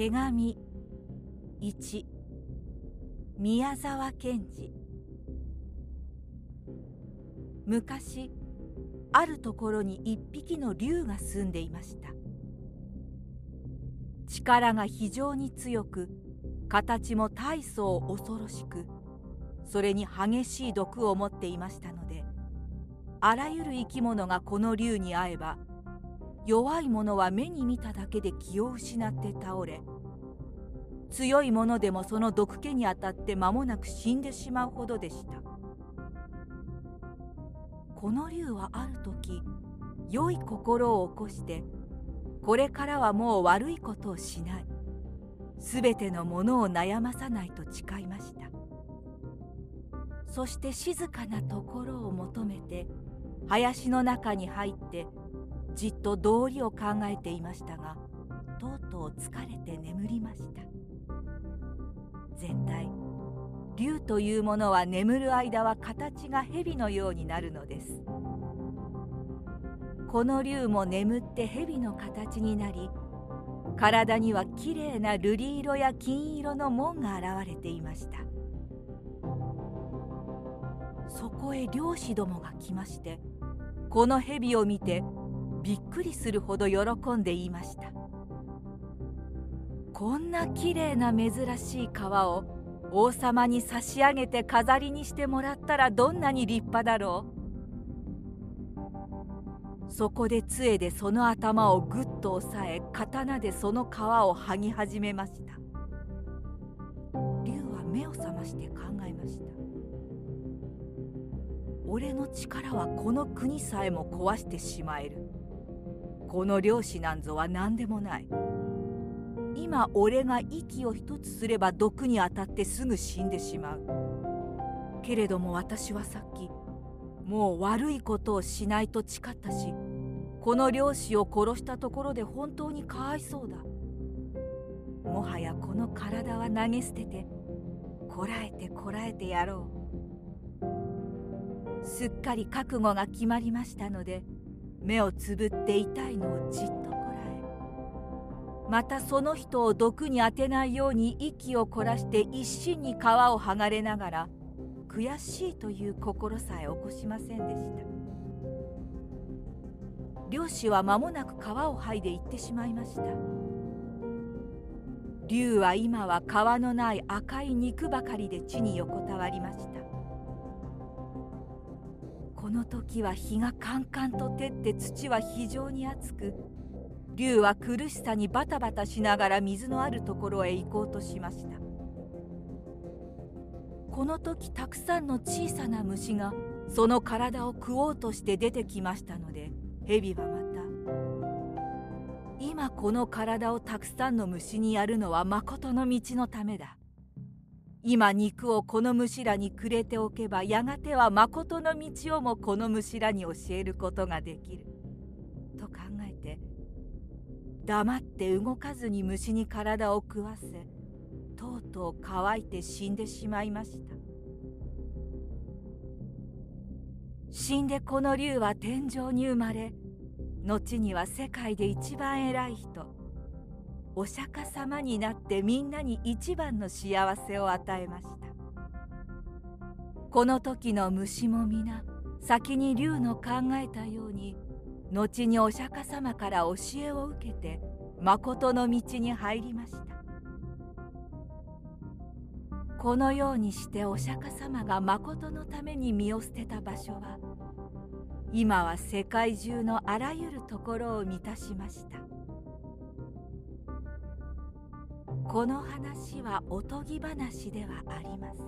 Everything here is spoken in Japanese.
手紙。1宮沢賢治。昔あるところに一匹の竜が住んでいました。力が非常に強く形も大層恐ろしくそれに激しい毒を持っていましたのであらゆる生き物がこの竜に会えば弱い者は目に見ただけで気を失って倒れ強い者でもその毒気に当たって間もなく死んでしまうほどでした。この竜はある時良い心を起こしてこれからはもう悪いことをしない。すべてのものを悩まさないと誓いました。そして静かなところを求めて林の中に入ってじっと道理を考えていましたがとうとう疲れて眠りました。全体。竜というものは眠る間は形が蛇のようになるのです。この竜も眠って蛇の形になり体にはきれいな瑠璃色や金色の門が現れていました。そこへ漁師どもが来ましてこの蛇を見てびっくりするほど喜んで言いました。こんなきれいな珍しい川を王様に差し上げて飾りにしてもらったらどんなに立派だろう。そこで杖でその頭をぐっと押さえ刀でその皮を剥ぎ始めました。竜は目を覚まして考えました。俺の力はこの国さえも壊してしまえる。この漁師なんぞは何でもない。今俺が息を一つすれば毒に当たってすぐ死んでしまう。けれども私はさっきもう悪いことをしないと誓ったしこの漁師を殺したところで本当にかわいそうだ。もはやこの体は投げ捨ててこらえてこらえてやろう。すっかり覚悟が決まりましたので目をつぶって痛いのをじっとまたその人を毒に当てないように息を凝らして一心に皮を剥がれながら悔しいという心さえ起こしませんでした。漁師は間もなく皮を剥いで行ってしまいました。竜は今は皮のない赤い肉ばかりで地に横たわりました。この時は日がカンカンと照って土は非常に熱く竜は苦しさにバタバタしながら水のあるところへ行こうとしました。この時たくさんの小さな虫がその体を食おうとして出てきましたので蛇はまた今この体をたくさんの虫にやるのはまことの道のためだ。今肉をこの虫らにくれておけばやがてはまことの道をもこの虫らに教えることができる。と考えて黙って動かずに虫に体を食わせとうとう乾いて死んでしまいました。死んでこの竜は天井に生まれ後には世界で一番偉い人お釈迦様になってみんなに一番の幸せを与えました。この時の虫も皆先に竜の考えたように後にお釈迦様から教えを受けて誠の道に入りました。このようにしてお釈迦様が誠のために身を捨てた場所は今は世界中のあらゆるところを満たしました。この話はおとぎ話ではありません。